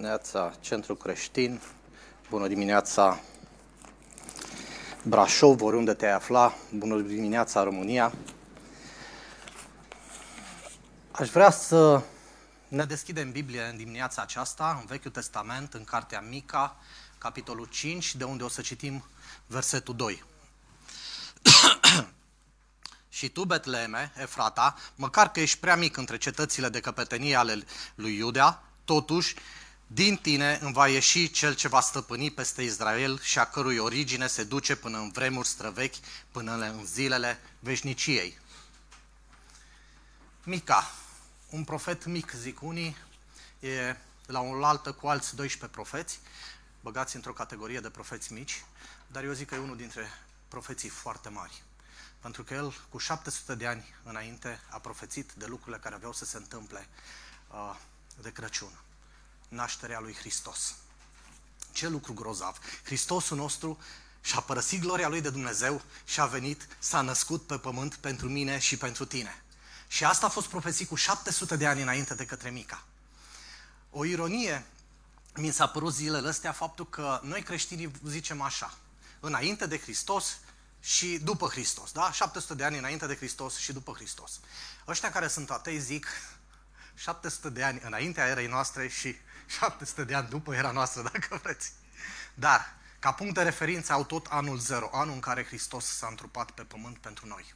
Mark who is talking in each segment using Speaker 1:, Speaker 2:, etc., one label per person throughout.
Speaker 1: dimineața, Centru Creștin. Bună dimineața, Brașov, oriunde te afla. Bună dimineața, România. Aș vrea să ne deschidem Biblia în dimineața aceasta, în Vechiul Testament, în Cartea Mica, capitolul 5, de unde o să citim versetul 2. Și tu, Betleme, Efrata, măcar că ești prea mic între cetățile de căpetenie ale lui Iudea, totuși, din tine îmi va ieși cel ce va stăpâni peste Israel și a cărui origine se duce până în vremuri străvechi, până în zilele veșniciei. Mica, un profet mic, zic unii, e la un altă cu alți 12 profeți, băgați într-o categorie de profeți mici, dar eu zic că e unul dintre profeții foarte mari. Pentru că el, cu 700 de ani înainte, a profețit de lucrurile care aveau să se întâmple uh, de Crăciun. Nașterea lui Hristos. Ce lucru grozav! Hristosul nostru și-a părăsit gloria lui de Dumnezeu și a venit, s-a născut pe pământ pentru mine și pentru tine. Și asta a fost profețit cu 700 de ani înainte de către Mica. O ironie mi s-a părut zilele astea faptul că noi creștinii zicem așa, înainte de Hristos și după Hristos, da? 700 de ani înainte de Hristos și după Hristos. Ăștia care sunt atei zic 700 de ani înaintea erei noastre și 700 de ani după era noastră, dacă vreți. Dar, ca punct de referință, au tot anul zero, anul în care Hristos s-a întrupat pe pământ pentru noi.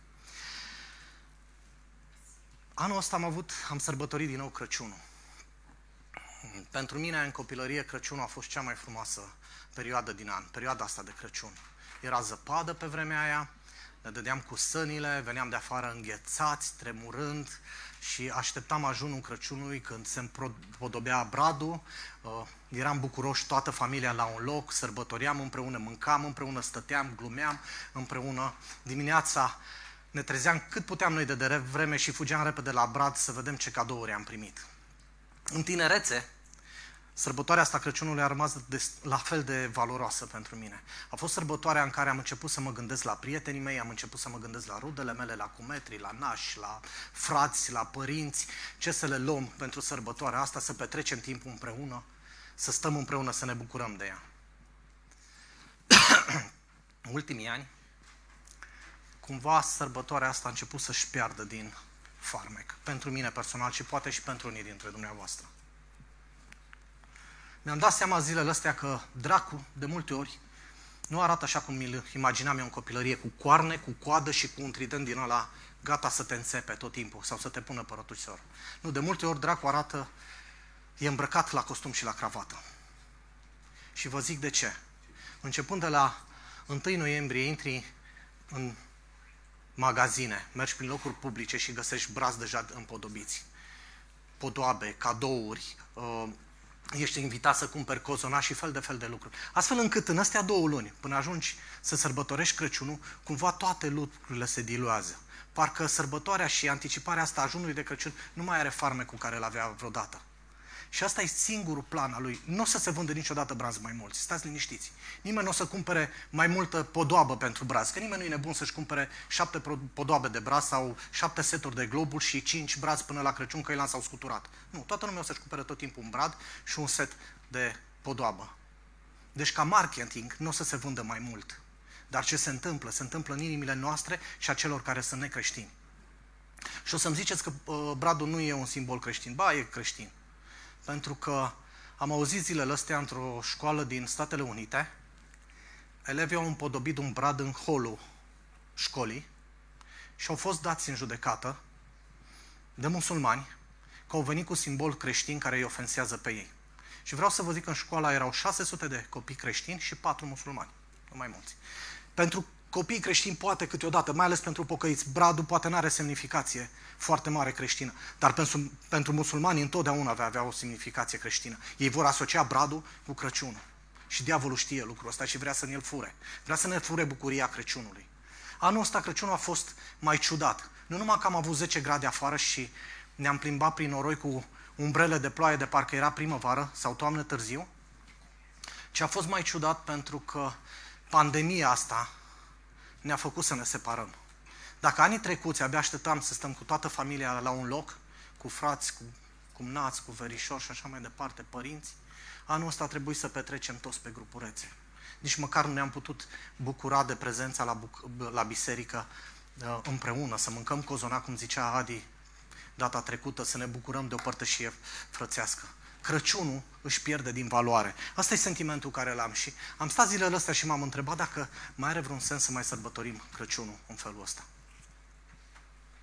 Speaker 1: Anul ăsta am avut, am sărbătorit din nou Crăciunul. Pentru mine, în copilărie, Crăciunul a fost cea mai frumoasă perioadă din an, perioada asta de Crăciun. Era zăpadă pe vremea aia, ne dădeam cu sânile, veneam de afară înghețați, tremurând și așteptam ajunul Crăciunului când se împodobea bradul. Uh, eram bucuroși toată familia la un loc, sărbătoream împreună, mâncam împreună, stăteam, glumeam împreună. Dimineața ne trezeam cât puteam noi de vreme și fugeam repede la brad să vedem ce cadouri am primit. În tinerețe, Sărbătoarea asta Crăciunului a rămas de, la fel de valoroasă pentru mine. A fost sărbătoarea în care am început să mă gândesc la prietenii mei, am început să mă gândesc la rudele mele, la cumetri, la nași, la frați, la părinți, ce să le luăm pentru sărbătoarea asta, să petrecem timpul împreună, să stăm împreună, să ne bucurăm de ea. În ultimii ani, cumva sărbătoarea asta a început să-și piardă din farmec. Pentru mine personal și poate și pentru unii dintre dumneavoastră. Mi-am dat seama zilele astea că dracu, de multe ori, nu arată așa cum mi-l imaginam eu în copilărie, cu coarne, cu coadă și cu un trident din ăla gata să te înțepe tot timpul sau să te pună pe rătușor. Nu, de multe ori dracu arată, e îmbrăcat la costum și la cravată. Și vă zic de ce. Începând de la 1 noiembrie, intri în magazine, mergi prin locuri publice și găsești brazi deja împodobiți. Podoabe, cadouri, uh, ești invitat să cumperi cozonaș și fel de fel de lucruri. Astfel încât în astea două luni, până ajungi să sărbătorești Crăciunul, cumva toate lucrurile se diluează. Parcă sărbătoarea și anticiparea asta a ajunului de Crăciun nu mai are farme cu care l-avea vreodată. Și asta e singurul plan al lui. Nu o să se vândă niciodată braz mai mulți. Stați liniștiți. Nimeni nu o să cumpere mai multă podoabă pentru braz. Că nimeni nu e nebun să-și cumpere șapte podoabe de braz sau șapte seturi de globul și cinci braz până la Crăciun că el s-au scuturat. Nu, toată lumea o să-și cumpere tot timpul un brad și un set de podoabă. Deci ca marketing nu o să se vândă mai mult. Dar ce se întâmplă? Se întâmplă în inimile noastre și a celor care sunt necreștini. Și o să-mi ziceți că uh, bradul nu e un simbol creștin. Ba, e creștin pentru că am auzit zilele astea într-o școală din Statele Unite, elevii au împodobit un brad în holul școlii și au fost dați în judecată de musulmani că au venit cu simbol creștin care îi ofensează pe ei. Și vreau să vă zic că în școala erau 600 de copii creștini și 4 musulmani, nu mai mulți. Pentru copiii creștini poate câteodată, mai ales pentru pocăiți, bradul poate nu are semnificație foarte mare creștină, dar pentru, pentru musulmani întotdeauna va avea o semnificație creștină. Ei vor asocia bradul cu Crăciunul. Și diavolul știe lucrul ăsta și vrea să ne-l fure. Vrea să ne fure bucuria Crăciunului. Anul ăsta Crăciunul a fost mai ciudat. Nu numai că am avut 10 grade afară și ne-am plimbat prin noroi cu umbrele de ploaie de parcă era primăvară sau toamnă târziu, ci a fost mai ciudat pentru că pandemia asta ne-a făcut să ne separăm. Dacă anii trecuți abia așteptam să stăm cu toată familia la un loc, cu frați, cu cum nați, cu verișor și așa mai departe, părinți, anul ăsta a trebuit să petrecem toți pe grupurețe. Nici măcar nu ne-am putut bucura de prezența la, buc- la biserică uh, împreună, să mâncăm cozona, cum zicea Adi data trecută, să ne bucurăm de o părtășie frățească. Crăciunul își pierde din valoare. Asta e sentimentul care l-am și am stat zilele astea și m-am întrebat dacă mai are vreun sens să mai sărbătorim Crăciunul în felul ăsta.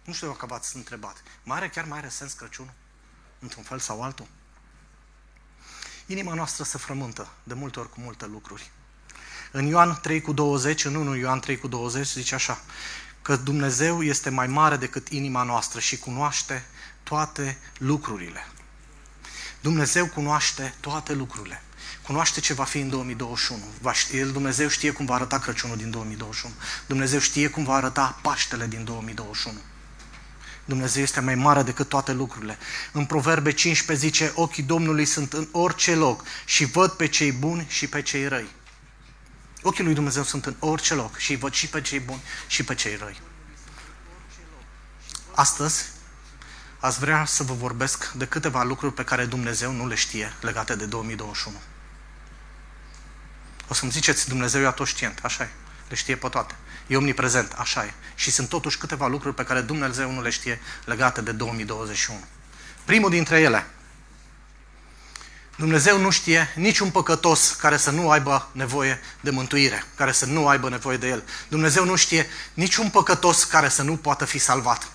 Speaker 1: Nu știu dacă v-ați întrebat. Mai are, chiar mai are sens Crăciunul? Într-un fel sau altul? Inima noastră se frământă de multe ori cu multe lucruri. În Ioan 3 cu 20, în 1 Ioan 3 cu 20, zice așa, că Dumnezeu este mai mare decât inima noastră și cunoaște toate lucrurile. Dumnezeu cunoaște toate lucrurile. Cunoaște ce va fi în 2021. El, Dumnezeu știe cum va arăta Crăciunul din 2021. Dumnezeu știe cum va arăta Paștele din 2021. Dumnezeu este mai mare decât toate lucrurile. În Proverbe 15 zice, ochii Domnului sunt în orice loc și văd pe cei buni și pe cei răi. Ochii lui Dumnezeu sunt în orice loc și îi văd și pe cei buni și pe cei răi. Astăzi, ați vrea să vă vorbesc de câteva lucruri pe care Dumnezeu nu le știe legate de 2021. O să-mi ziceți, Dumnezeu e atoștient, așa e, le știe pe toate. E omniprezent, așa e. Și sunt totuși câteva lucruri pe care Dumnezeu nu le știe legate de 2021. Primul dintre ele, Dumnezeu nu știe niciun păcătos care să nu aibă nevoie de mântuire, care să nu aibă nevoie de El. Dumnezeu nu știe niciun păcătos care să nu poată fi salvat.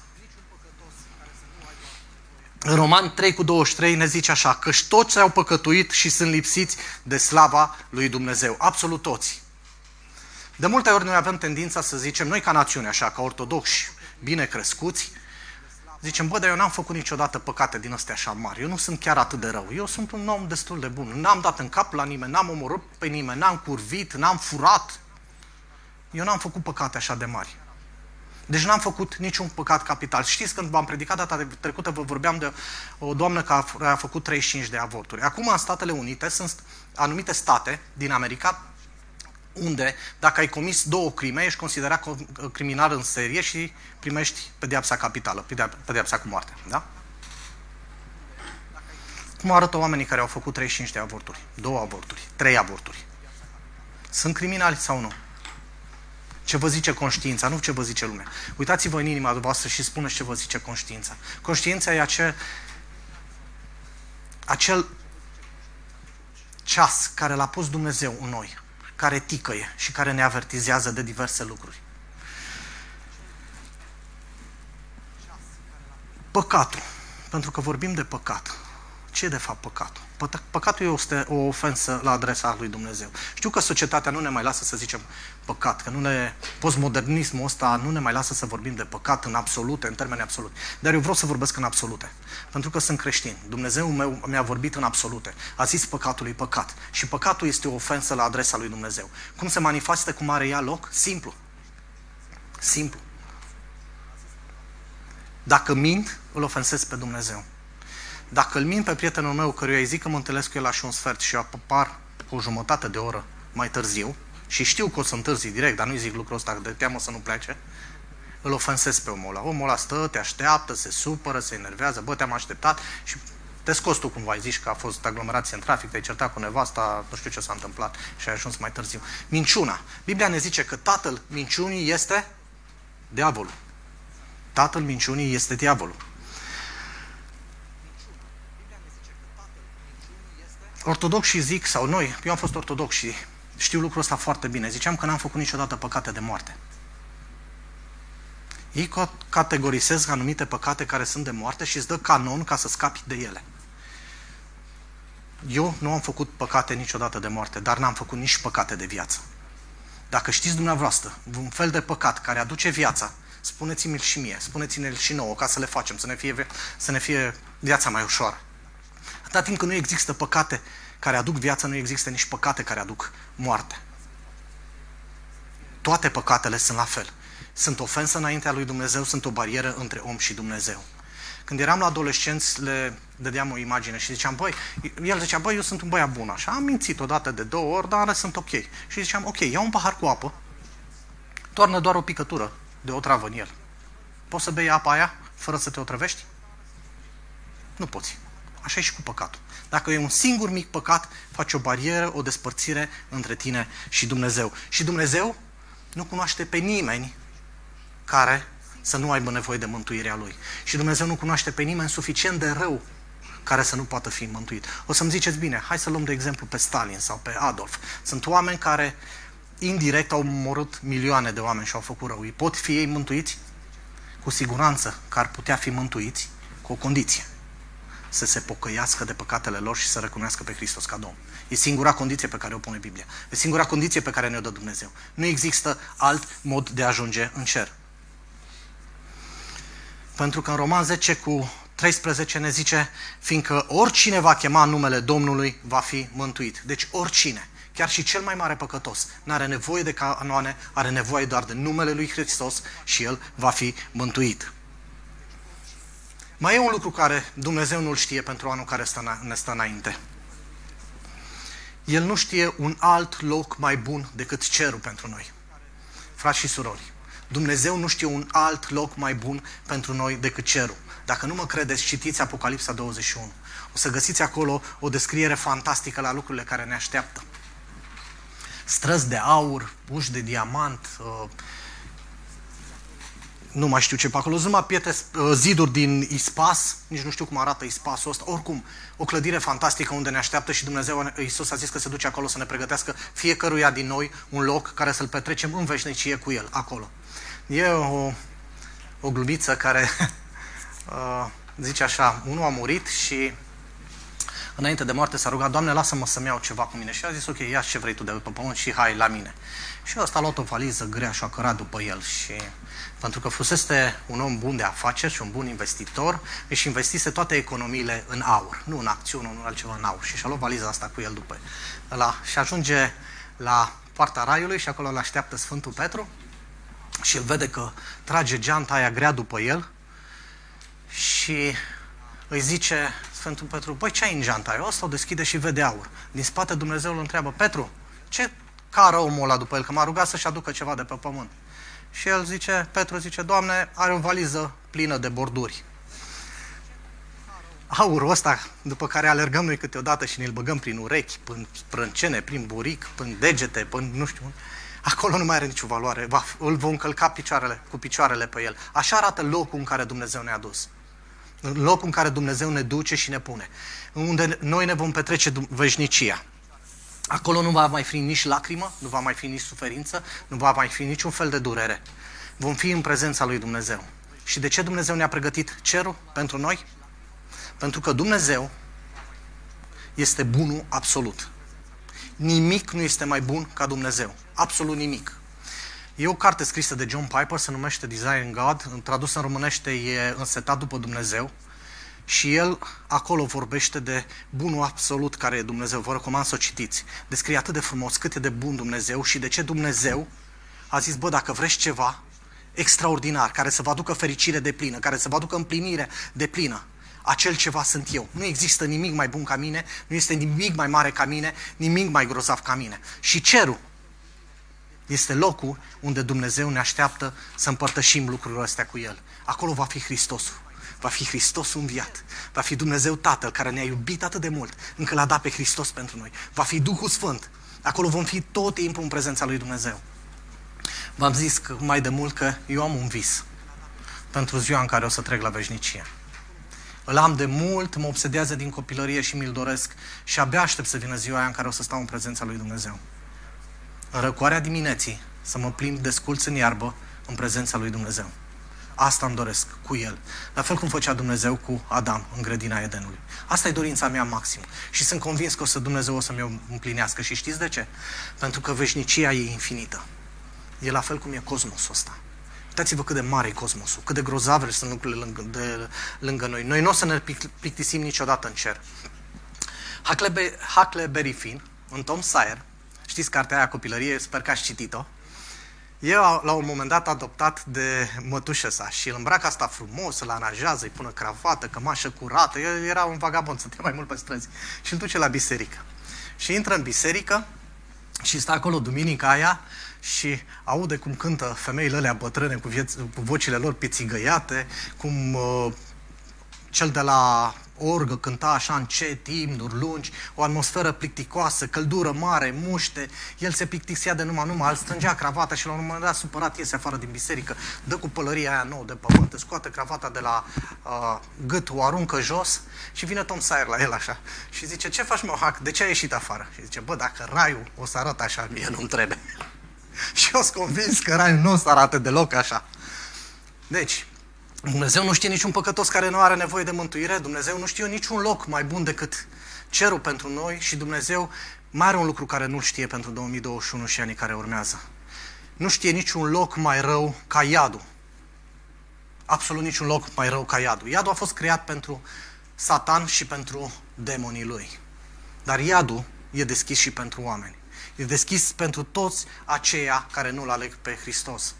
Speaker 1: În Roman 3 cu 23 ne zice așa, că toți au păcătuit și sunt lipsiți de slava lui Dumnezeu. Absolut toți. De multe ori noi avem tendința să zicem, noi ca națiune, așa, ca ortodoxi, bine crescuți, zicem, bă, dar eu n-am făcut niciodată păcate din astea așa mari, eu nu sunt chiar atât de rău, eu sunt un om destul de bun, n-am dat în cap la nimeni, n-am omorât pe nimeni, n-am curvit, n-am furat, eu n-am făcut păcate așa de mari. Deci n-am făcut niciun păcat capital. Știți, când v-am predicat data trecută, vă vorbeam de o doamnă care a făcut 35 de avorturi. Acum, în Statele Unite, sunt anumite state din America unde, dacă ai comis două crime, ești considerat criminal în serie și primești pedeapsa capitală, pedeapsa cu moarte. Da? Cum arată oamenii care au făcut 35 de avorturi, două avorturi, trei avorturi? Sunt criminali sau nu? Ce vă zice conștiința, nu ce vă zice lumea. Uitați-vă în inima voastră și spuneți ce vă zice conștiința. Conștiința e acel, acel ceas care l-a pus Dumnezeu în noi, care ticăie și care ne avertizează de diverse lucruri. Păcatul. Pentru că vorbim de păcat. Ce e de fapt păcatul? Păcatul este o ofensă la adresa lui Dumnezeu. Știu că societatea nu ne mai lasă să zicem păcat, că nu ne, postmodernismul ăsta nu ne mai lasă să vorbim de păcat în absolute, în termeni absolute. Dar eu vreau să vorbesc în absolute. Pentru că sunt creștin. Dumnezeu meu mi-a vorbit în absolute. A zis păcatului păcat. Și păcatul este o ofensă la adresa lui Dumnezeu. Cum se manifestă, cum are ea loc? Simplu. Simplu. Dacă mint, îl ofensez pe Dumnezeu. Dacă îl mint pe prietenul meu căruia îi zic că mă întâlnesc cu el la și un sfert și apar cu o jumătate de oră mai târziu și știu că o să întârzi direct, dar nu-i zic lucrul ăsta de teamă să nu plece, îl ofensez pe omul ăla. Omul ăla stă, te așteaptă, se supără, se enervează, bă, te-am așteptat și te scoți tu cumva, ai zis că a fost aglomerație în trafic, te-ai certat cu nevasta, nu știu ce s-a întâmplat și ai ajuns mai târziu. Minciuna. Biblia ne zice că tatăl minciunii este diavolul. Tatăl minciunii este diavolul. Ortodoxii zic, sau noi, eu am fost ortodox și știu lucrul ăsta foarte bine, ziceam că n-am făcut niciodată păcate de moarte. Ei categorisez anumite păcate care sunt de moarte și îți dă canon ca să scapi de ele. Eu nu am făcut păcate niciodată de moarte, dar n-am făcut nici păcate de viață. Dacă știți dumneavoastră un fel de păcat care aduce viața, spuneți-mi-l și mie, spuneți-ne-l și nouă, ca să le facem, să ne fie, să ne fie viața mai ușoară. Atâta timp când nu există păcate care aduc viață, nu există nici păcate care aduc moarte. Toate păcatele sunt la fel. Sunt ofensă înaintea lui Dumnezeu, sunt o barieră între om și Dumnezeu. Când eram la adolescenți, le dădeam o imagine și ziceam, băi, el zicea, băi, eu sunt un băiat bun, așa, am mințit odată de două ori, dar sunt ok. Și ziceam, ok, ia un pahar cu apă, toarnă doar o picătură de o travă în el. Poți să bei apa aia fără să te otrăvești? Nu poți. Așa e și cu păcatul. Dacă e un singur mic păcat, face o barieră, o despărțire între tine și Dumnezeu. Și Dumnezeu nu cunoaște pe nimeni care să nu aibă nevoie de mântuirea Lui. Și Dumnezeu nu cunoaște pe nimeni suficient de rău care să nu poată fi mântuit. O să-mi ziceți bine, hai să luăm de exemplu pe Stalin sau pe Adolf. Sunt oameni care indirect au omorât milioane de oameni și au făcut rău. Pot fi ei mântuiți? Cu siguranță că ar putea fi mântuiți cu o condiție. Să se pocăiască de păcatele lor și să recunoască pe Hristos ca Domn. E singura condiție pe care o pune Biblia. E singura condiție pe care ne-o dă Dumnezeu. Nu există alt mod de a ajunge în cer. Pentru că în Roman 10 cu 13 ne zice, fiindcă oricine va chema numele Domnului va fi mântuit. Deci oricine, chiar și cel mai mare păcătos, nu are nevoie de canoane, are nevoie doar de numele lui Hristos și el va fi mântuit. Mai e un lucru care Dumnezeu nu-l știe pentru anul care stă, ne stă înainte. El nu știe un alt loc mai bun decât cerul pentru noi. Frați și surori, Dumnezeu nu știe un alt loc mai bun pentru noi decât cerul. Dacă nu mă credeți, citiți Apocalipsa 21. O să găsiți acolo o descriere fantastică la lucrurile care ne așteaptă. Străzi de aur, uși de diamant, uh, nu mai știu ce pe acolo, sunt numai pietre, uh, ziduri din ispas, nici nu știu cum arată ispasul ăsta, oricum, o clădire fantastică unde ne așteaptă și Dumnezeu, Iisus a zis că se duce acolo să ne pregătească fiecăruia din noi un loc care să-L petrecem în veșnicie cu El, acolo. E o, o glumiță care uh, zice așa, unul a murit și înainte de moarte s-a rugat, Doamne, lasă-mă să-mi iau ceva cu mine. Și a zis, ok, ia ce vrei tu de pe pământ și hai la mine. Și ăsta a luat o valiză grea și a cărat după el și pentru că fusese un om bun de afaceri și un bun investitor, își investise toate economiile în aur, nu în acțiune, nu în altceva, în aur. Și și-a luat valiza asta cu el după ăla. Și ajunge la poarta raiului și acolo îl așteaptă Sfântul Petru și el vede că trage geanta aia grea după el și îi zice Sfântul Petru, băi, ce ai în geanta aia? Asta o deschide și vede aur. Din spate Dumnezeu îl întreabă, Petru, ce cară omul ăla după el? Că m-a rugat să-și aducă ceva de pe pământ. Și el zice, Petru zice, Doamne, are o valiză plină de borduri. Aurul ăsta, după care alergăm noi câteodată și ne-l băgăm prin urechi, prin sprâncene, prin buric, prin degete, prin nu știu acolo nu mai are nicio valoare. Va, îl vom călca picioarele, cu picioarele pe el. Așa arată locul în care Dumnezeu ne-a dus. Locul în care Dumnezeu ne duce și ne pune. Unde noi ne vom petrece veșnicia. Acolo nu va mai fi nici lacrimă, nu va mai fi nici suferință, nu va mai fi niciun fel de durere. Vom fi în prezența lui Dumnezeu. Și de ce Dumnezeu ne-a pregătit cerul pentru noi? Pentru că Dumnezeu este bunul absolut. Nimic nu este mai bun ca Dumnezeu. Absolut nimic. E o carte scrisă de John Piper, se numește Design God, tradus în românește e însetat după Dumnezeu. Și el acolo vorbește de bunul absolut care e Dumnezeu. Vă recomand să o citiți. Descrie atât de frumos cât e de bun Dumnezeu și de ce Dumnezeu a zis, bă, dacă vreți ceva extraordinar, care să vă aducă fericire de plină, care să vă aducă împlinire de plină, acel ceva sunt eu. Nu există nimic mai bun ca mine, nu este nimic mai mare ca mine, nimic mai grozav ca mine. Și cerul este locul unde Dumnezeu ne așteaptă să împărtășim lucrurile astea cu El. Acolo va fi Hristosul. Va fi Hristos înviat. Va fi Dumnezeu Tatăl care ne-a iubit atât de mult încât l-a dat pe Hristos pentru noi. Va fi Duhul Sfânt. Acolo vom fi tot timpul în prezența lui Dumnezeu. V-am zis că mai de mult că eu am un vis pentru ziua în care o să trec la veșnicie. Îl am de mult, mă obsedează din copilărie și mi-l doresc și abia aștept să vină ziua aia în care o să stau în prezența lui Dumnezeu. În răcoarea dimineții să mă plimb desculț în iarbă în prezența lui Dumnezeu. Asta îmi doresc cu el. La fel cum făcea Dumnezeu cu Adam în grădina Edenului. Asta e dorința mea maximă. Și sunt convins că o să Dumnezeu o să mi-o împlinească. Și știți de ce? Pentru că veșnicia e infinită. E la fel cum e cosmosul ăsta. Uitați-vă cât de mare e cosmosul, cât de grozave sunt lucrurile lângă, de, lângă noi. Noi nu o să ne plictisim niciodată în cer. Huckleberry Finn, în Tom Sawyer, știți cartea aia copilărie, sper că ați citit-o, el la un moment dat adoptat de mătușă sa și îl îmbracă asta frumos, îl aranjează, îi pună cravată, cămașă curată, el era un vagabond, stătea mai mult pe străzi. Și îl duce la biserică. Și intră în biserică și stă acolo duminica aia și aude cum cântă femeile alea bătrâne cu, vieț- cu vocile lor pițigăiate, cum uh, cel de la o orgă cânta așa încet, imnuri lungi, o atmosferă plicticoasă, căldură mare, muște. El se plictisea de numai numai, îl strângea cravata și la un moment dat supărat iese afară din biserică, dă cu pălăria aia nouă de pământ, scoate cravata de la uh, gât, o aruncă jos și vine Tom Sawyer la el așa și zice, ce faci mă, hack? De ce ai ieșit afară? Și zice, bă, dacă raiul o să arăt așa, mie nu-mi trebuie. și eu sunt convins că raiul nu o să arate deloc așa. Deci, Dumnezeu nu știe niciun păcătos care nu are nevoie de mântuire, Dumnezeu nu știe niciun loc mai bun decât cerul pentru noi și Dumnezeu mai are un lucru care nu știe pentru 2021 și anii care urmează. Nu știe niciun loc mai rău ca iadul. Absolut niciun loc mai rău ca iadul. Iadul a fost creat pentru Satan și pentru demonii lui. Dar iadul e deschis și pentru oameni. E deschis pentru toți aceia care nu-L aleg pe Hristos.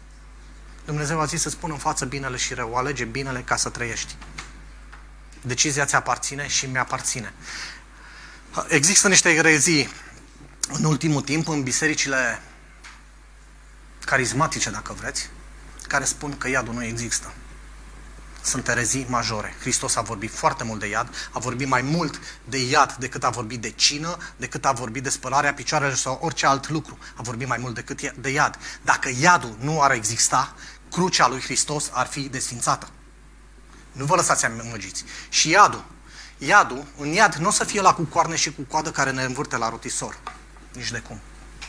Speaker 1: Dumnezeu a zis să spună în față binele și rău. Alege binele ca să trăiești. Decizia ți aparține și mi-aparține. Există niște erezii în ultimul timp în bisericile carismatice, dacă vreți, care spun că iadul nu există. Sunt erezii majore. Hristos a vorbit foarte mult de iad, a vorbit mai mult de iad decât a vorbit de cină, decât a vorbit de spălarea picioarelor sau orice alt lucru. A vorbit mai mult decât de iad. Dacă iadul nu ar exista, crucea lui Hristos ar fi desfințată. Nu vă lăsați amăgiți. Și iadul. Iadul, în iad, nu o să fie la cu coarne și cu coadă care ne învârte la rotisor. Nici de cum.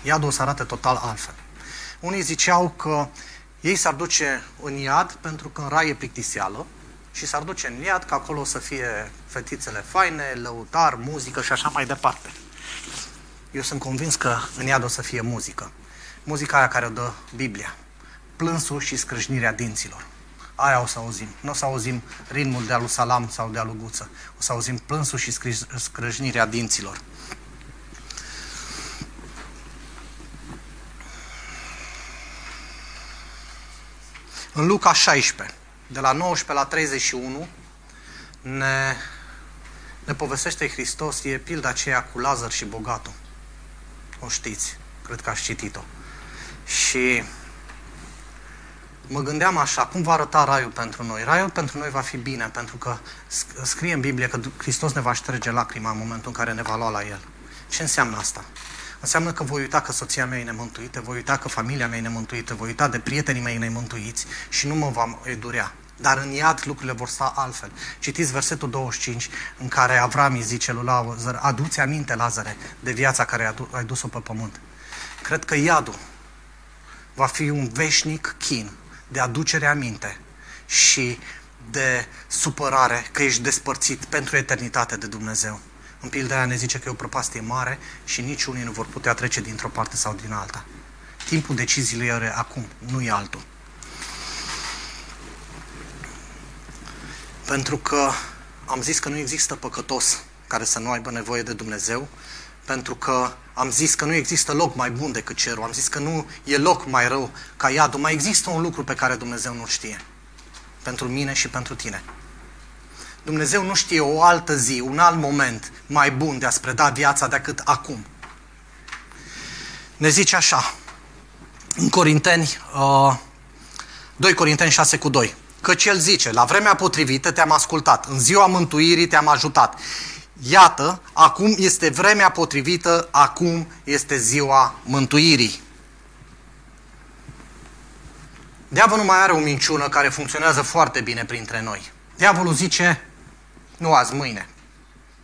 Speaker 1: Iadul o să arate total altfel. Unii ziceau că ei s-ar duce în iad pentru că în rai e plictiseală și s-ar duce în iad că acolo o să fie fetițele faine, lăutar, muzică și așa mai departe. Eu sunt convins că în iad o să fie muzică. Muzica aia care o dă Biblia plânsul și scrâșnirea dinților. Aia o să auzim. Nu o să auzim ritmul de alu Salam sau de alu Guță. O să auzim plânsul și scrâșnirea dinților. În Luca 16, de la 19 la 31, ne, ne povestește Hristos, e pilda aceea cu Lazar și bogatul. O știți, cred că ați citit-o. Și mă gândeam așa, cum va arăta raiul pentru noi? Raiul pentru noi va fi bine, pentru că scrie în Biblie că Hristos ne va șterge lacrima în momentul în care ne va lua la El. Ce înseamnă asta? Înseamnă că voi uita că soția mea e nemântuită, voi uita că familia mea e nemântuită, voi uita de prietenii mei nemântuiți și nu mă va edurea. Dar în iad lucrurile vor sta altfel. Citiți versetul 25 în care Avram îi zice lui Lazar, adu-ți aminte, Lazare, de viața care ai dus-o pe pământ. Cred că iadul va fi un veșnic chin de aducere aminte și de supărare că ești despărțit pentru eternitate de Dumnezeu. În pilda aia ne zice că e o prăpastie mare și nici unii nu vor putea trece dintr-o parte sau din alta. Timpul deciziilor e acum, nu e altul. Pentru că am zis că nu există păcătos care să nu aibă nevoie de Dumnezeu, pentru că am zis că nu există loc mai bun decât cerul, am zis că nu e loc mai rău ca iadul. Mai există un lucru pe care Dumnezeu nu știe. Pentru mine și pentru tine. Dumnezeu nu știe o altă zi, un alt moment mai bun de a-ți preda viața decât acum. Ne zice așa, în Corinteni, uh, 2 Corinteni 6 cu 2, căci el zice, la vremea potrivită te-am ascultat, în ziua mântuirii te-am ajutat. Iată, acum este vremea potrivită, acum este ziua mântuirii. Diavolul mai are o minciună care funcționează foarte bine printre noi. Diavolul zice, nu azi, mâine.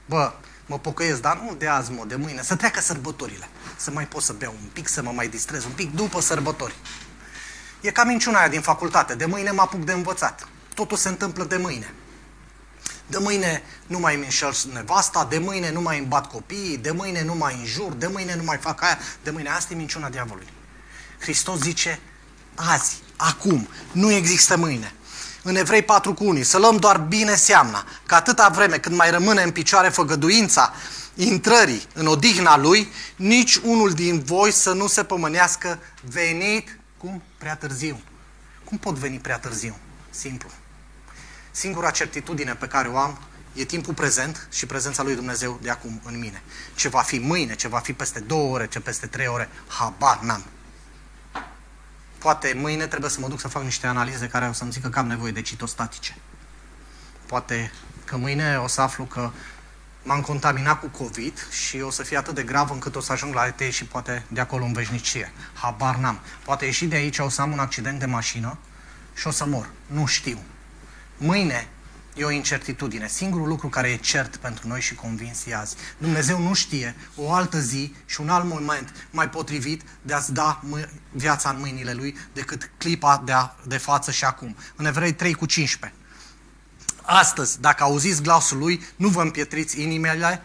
Speaker 1: Bă, mă pocăiesc, dar nu de azi, mă, de mâine. Să treacă sărbătorile. Să mai pot să beau un pic, să mă mai distrez un pic după sărbători. E ca minciuna aia din facultate. De mâine mă apuc de învățat. Totul se întâmplă de mâine de mâine nu mai îmi înșel nevasta, de mâine nu mai îmi bat copiii, de mâine nu mai înjur, de mâine nu mai fac aia, de mâine asta e minciuna diavolului. Hristos zice, azi, acum, nu există mâine. În Evrei 4 cu unii, să luăm doar bine seamna, că atâta vreme când mai rămâne în picioare făgăduința intrării în odihna lui, nici unul din voi să nu se pămânească venit, cum? Prea târziu. Cum pot veni prea târziu? Simplu. Singura certitudine pe care o am e timpul prezent și prezența lui Dumnezeu de acum în mine. Ce va fi mâine, ce va fi peste două ore, ce peste trei ore, habar n-am. Poate mâine trebuie să mă duc să fac niște analize care o să-mi zică că am nevoie de citostatice. Poate că că mâine o să aflu că m-am contaminat cu COVID și o să fie atât de grav încât o să ajung la ET și poate de acolo în veșnicie. Habar n-am. Poate ieși de aici, o să am un accident de mașină și o să mor. Nu știu. Mâine e o incertitudine. Singurul lucru care e cert pentru noi și convins e azi. Dumnezeu nu știe o altă zi și un alt moment mai potrivit de a-ți da viața în mâinile Lui decât clipa de, a, de față și acum. În Evrei 3 cu 15. Astăzi, dacă auziți glasul Lui, nu vă împietriți inimile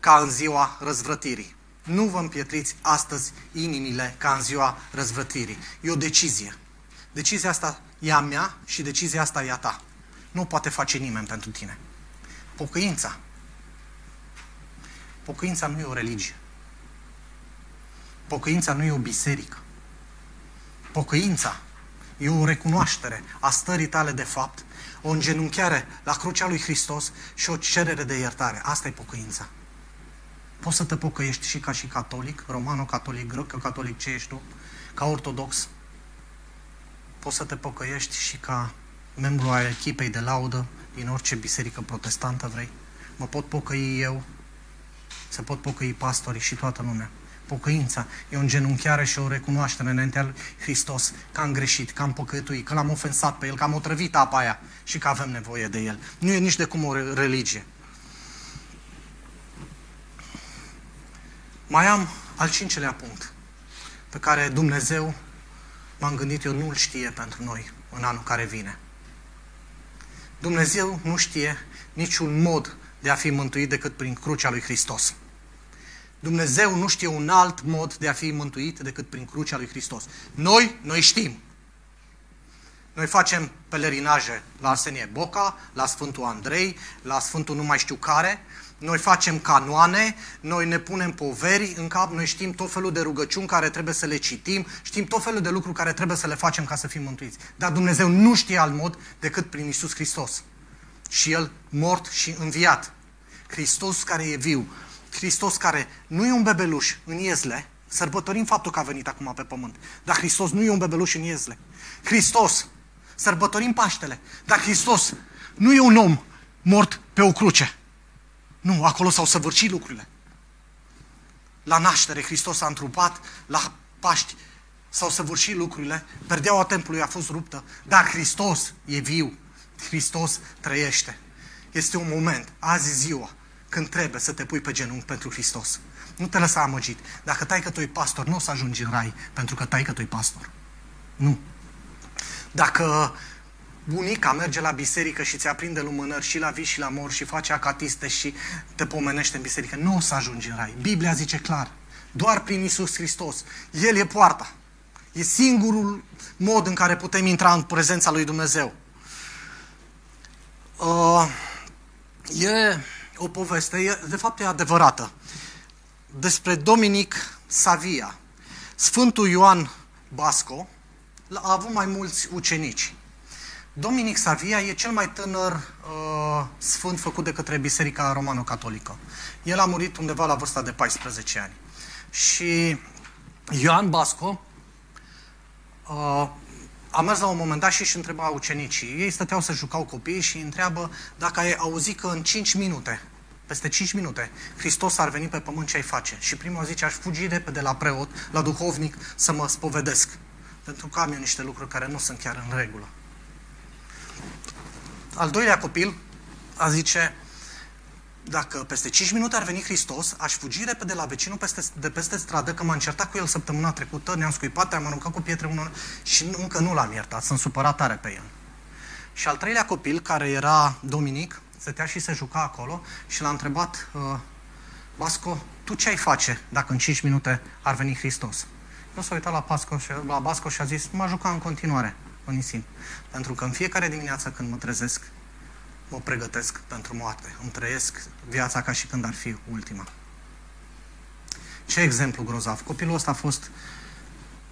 Speaker 1: ca în ziua răzvrătirii. Nu vă împietriți astăzi inimile ca în ziua răzvrătirii. E o decizie. Decizia asta e a mea și decizia asta e a ta. Nu poate face nimeni pentru tine. Pocăința. Pocăința nu e o religie. Pocăința nu e o biserică. Pocăința e o recunoaștere a stării tale de fapt, o îngenunchiare la crucea lui Hristos și o cerere de iertare. Asta e pocăința. Poți să te pocăiești și ca și catolic, romano-catolic, grec-catolic, ce ești tu, ca ortodox. Poți să te pocăiești și ca membru al echipei de laudă din orice biserică protestantă vrei. Mă pot pocăi eu, se pot pocăi pastorii și toată lumea. Pocăința e o îngenunchiare și o recunoaștere înaintea lui Hristos că am greșit, că am păcătuit, că l-am ofensat pe El, că am otrăvit apa aia și că avem nevoie de El. Nu e nici de cum o religie. Mai am al cincelea punct pe care Dumnezeu, m-am gândit eu, nu-l știe pentru noi în anul care vine. Dumnezeu nu știe niciun mod de a fi mântuit decât prin crucea lui Hristos. Dumnezeu nu știe un alt mod de a fi mântuit decât prin crucea lui Hristos. Noi, noi știm. Noi facem pelerinaje la Arsenie Boca, la Sfântul Andrei, la Sfântul nu mai știu care, noi facem canoane, noi ne punem poveri în cap, noi știm tot felul de rugăciuni care trebuie să le citim, știm tot felul de lucruri care trebuie să le facem ca să fim mântuiți. Dar Dumnezeu nu știe alt mod decât prin Isus Hristos. Și El mort și înviat. Hristos care e viu. Hristos care nu e un bebeluș în iezle, sărbătorim faptul că a venit acum pe pământ, dar Hristos nu e un bebeluș în iezle. Hristos, sărbătorim Paștele, dar Hristos nu e un om mort pe o cruce. Nu, acolo s-au săvârșit lucrurile. La naștere Hristos a întrupat, la Paști s-au săvârșit lucrurile, perdeaua templului a fost ruptă, dar Hristos e viu, Hristos trăiește. Este un moment, azi ziua, când trebuie să te pui pe genunchi pentru Hristos. Nu te lăsa amăgit. Dacă tai că tu pastor, nu o să ajungi în rai, pentru că tai că tu pastor. Nu. Dacă bunica merge la biserică și ți aprinde lumânări și la vis și la mor și face acatiste și te pomenește în biserică, nu o să ajungi în rai. Biblia zice clar, doar prin Isus Hristos. El e poarta. E singurul mod în care putem intra în prezența lui Dumnezeu. Uh, e o poveste, e, de fapt e adevărată, despre Dominic Savia. Sfântul Ioan Basco a avut mai mulți ucenici. Dominic Savia e cel mai tânăr uh, sfânt făcut de către Biserica Romano-Catolică. El a murit undeva la vârsta de 14 ani. Și Ioan Basco uh, a mers la un moment dat și își întreba ucenicii. Ei stăteau să jucau copii și îi întreabă dacă ai auzit că în 5 minute, peste 5 minute, Hristos ar veni pe pământ ce ai face. Și primul zice, aș fugi repede la preot, la duhovnic, să mă spovedesc. Pentru că am eu niște lucruri care nu sunt chiar în regulă. Al doilea copil a zice, dacă peste 5 minute ar veni Hristos, aș fugi repede la vecinul peste, de peste stradă, că m-am certat cu el săptămâna trecută, ne-am scuipat, am aruncat cu pietre unul și încă nu l-am iertat, sunt supărat tare pe el. Și al treilea copil, care era Dominic, stătea și se juca acolo și l-a întrebat, uh, Basco, tu ce ai face dacă în 5 minute ar veni Hristos? El s-a uitat la, Pasco și, la Basco și a zis, mă juca în continuare, Onisim. Pentru că în fiecare dimineață când mă trezesc, mă pregătesc pentru moarte. Îmi trăiesc viața ca și când ar fi ultima. Ce exemplu grozav. Copilul ăsta a fost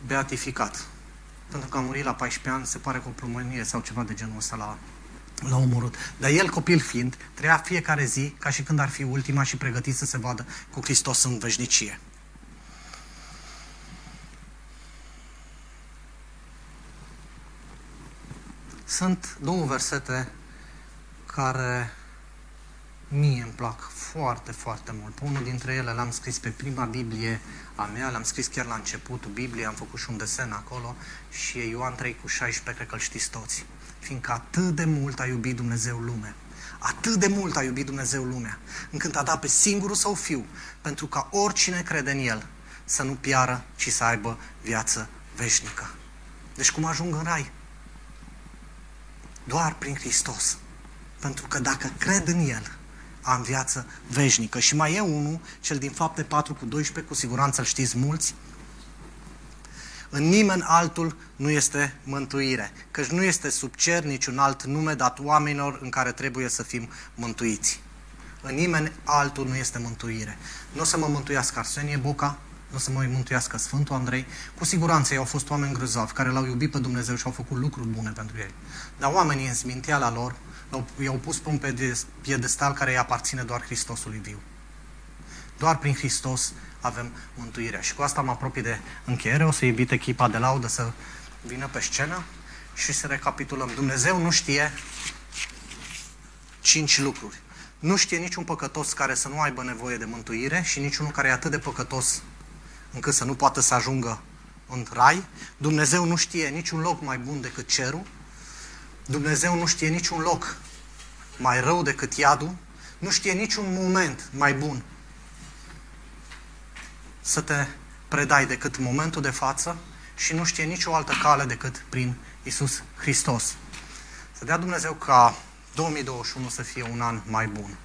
Speaker 1: beatificat. Pentru că a murit la 14 ani, se pare cu o plumănie sau ceva de genul ăsta la, la omorât. Dar el, copil fiind, trăia fiecare zi ca și când ar fi ultima și pregătit să se vadă cu Hristos în veșnicie. Sunt două versete care mie îmi plac foarte, foarte mult. Pe unul dintre ele l-am scris pe prima Biblie a mea, l-am scris chiar la începutul Bibliei, am făcut și un desen acolo și e Ioan 3 cu 16, cred că îl știți toți. Fiindcă atât de mult a iubit Dumnezeu lumea, atât de mult a iubit Dumnezeu lumea, încât a dat pe singurul său fiu, pentru ca oricine crede în el să nu piară, ci să aibă viață veșnică. Deci cum ajung în rai? Doar prin Hristos. Pentru că dacă cred în El, am viață veșnică. Și mai e unul, cel din fapte 4 cu 12, cu siguranță îl știți mulți. În nimeni altul nu este mântuire, căci nu este sub cer niciun alt nume dat oamenilor în care trebuie să fim mântuiți. În nimeni altul nu este mântuire. Nu o să mă mântuiască Arsenie Boca, nu o să mă mântuiască Sfântul Andrei. Cu siguranță ei au fost oameni grozavi care l-au iubit pe Dumnezeu și au făcut lucruri bune pentru ei. Dar oamenii în sminteala lor i-au pus pe un piedestal care îi aparține doar Hristosului viu. Doar prin Hristos avem mântuirea. Și cu asta mă apropii de încheiere. O să invit echipa de laudă să vină pe scenă și să recapitulăm. Dumnezeu nu știe cinci lucruri. Nu știe niciun păcătos care să nu aibă nevoie de mântuire și niciunul care e atât de păcătos încât să nu poată să ajungă în rai. Dumnezeu nu știe niciun loc mai bun decât cerul. Dumnezeu nu știe niciun loc mai rău decât iadul. Nu știe niciun moment mai bun să te predai decât momentul de față și nu știe nicio altă cale decât prin Isus Hristos. Să dea Dumnezeu ca 2021 să fie un an mai bun.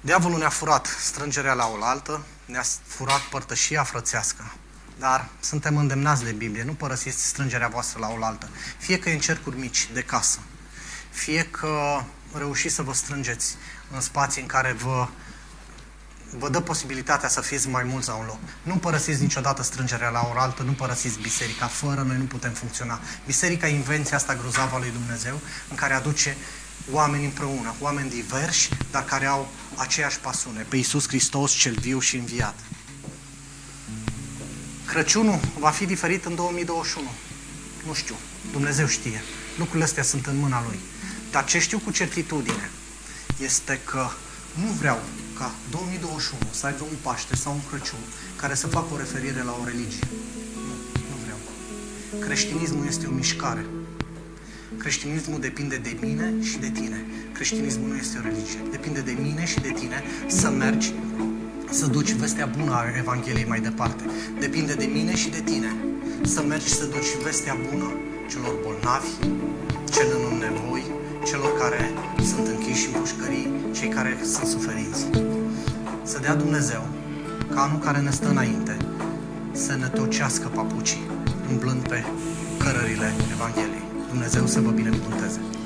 Speaker 1: Diavolul ne-a furat strângerea la oaltă, ne-a furat părtășia frățească. Dar suntem îndemnați de Biblie, nu părăsiți strângerea voastră la oaltă. Fie că e în cercuri mici de casă, fie că reușiți să vă strângeți în spații în care vă, vă dă posibilitatea să fiți mai mulți la un loc. Nu părăsiți niciodată strângerea la oaltă, nu părăsiți biserica. Fără noi nu putem funcționa. Biserica e invenția asta grozavă a lui Dumnezeu, în care aduce oameni împreună, oameni diversi, dar care au aceeași pasiune, pe Iisus Hristos cel viu și înviat. Crăciunul va fi diferit în 2021. Nu știu. Dumnezeu știe. Lucrurile astea sunt în mâna Lui. Dar ce știu cu certitudine este că nu vreau ca 2021 să aibă un Paște sau un Crăciun care să facă o referire la o religie. Nu, nu vreau. Creștinismul este o mișcare. Creștinismul depinde de mine și de tine. Creștinismul nu este o religie. Depinde de mine și de tine să mergi să duci vestea bună a Evangheliei mai departe. Depinde de mine și de tine să mergi să duci vestea bună celor bolnavi, celor în nevoi, celor care sunt închiși în pușcării, cei care sunt suferinți. Să dea Dumnezeu ca anul care ne stă înainte să ne tocească papucii umblând pe cărările Evangheliei. Dumnezeu să vă binecuvânteze!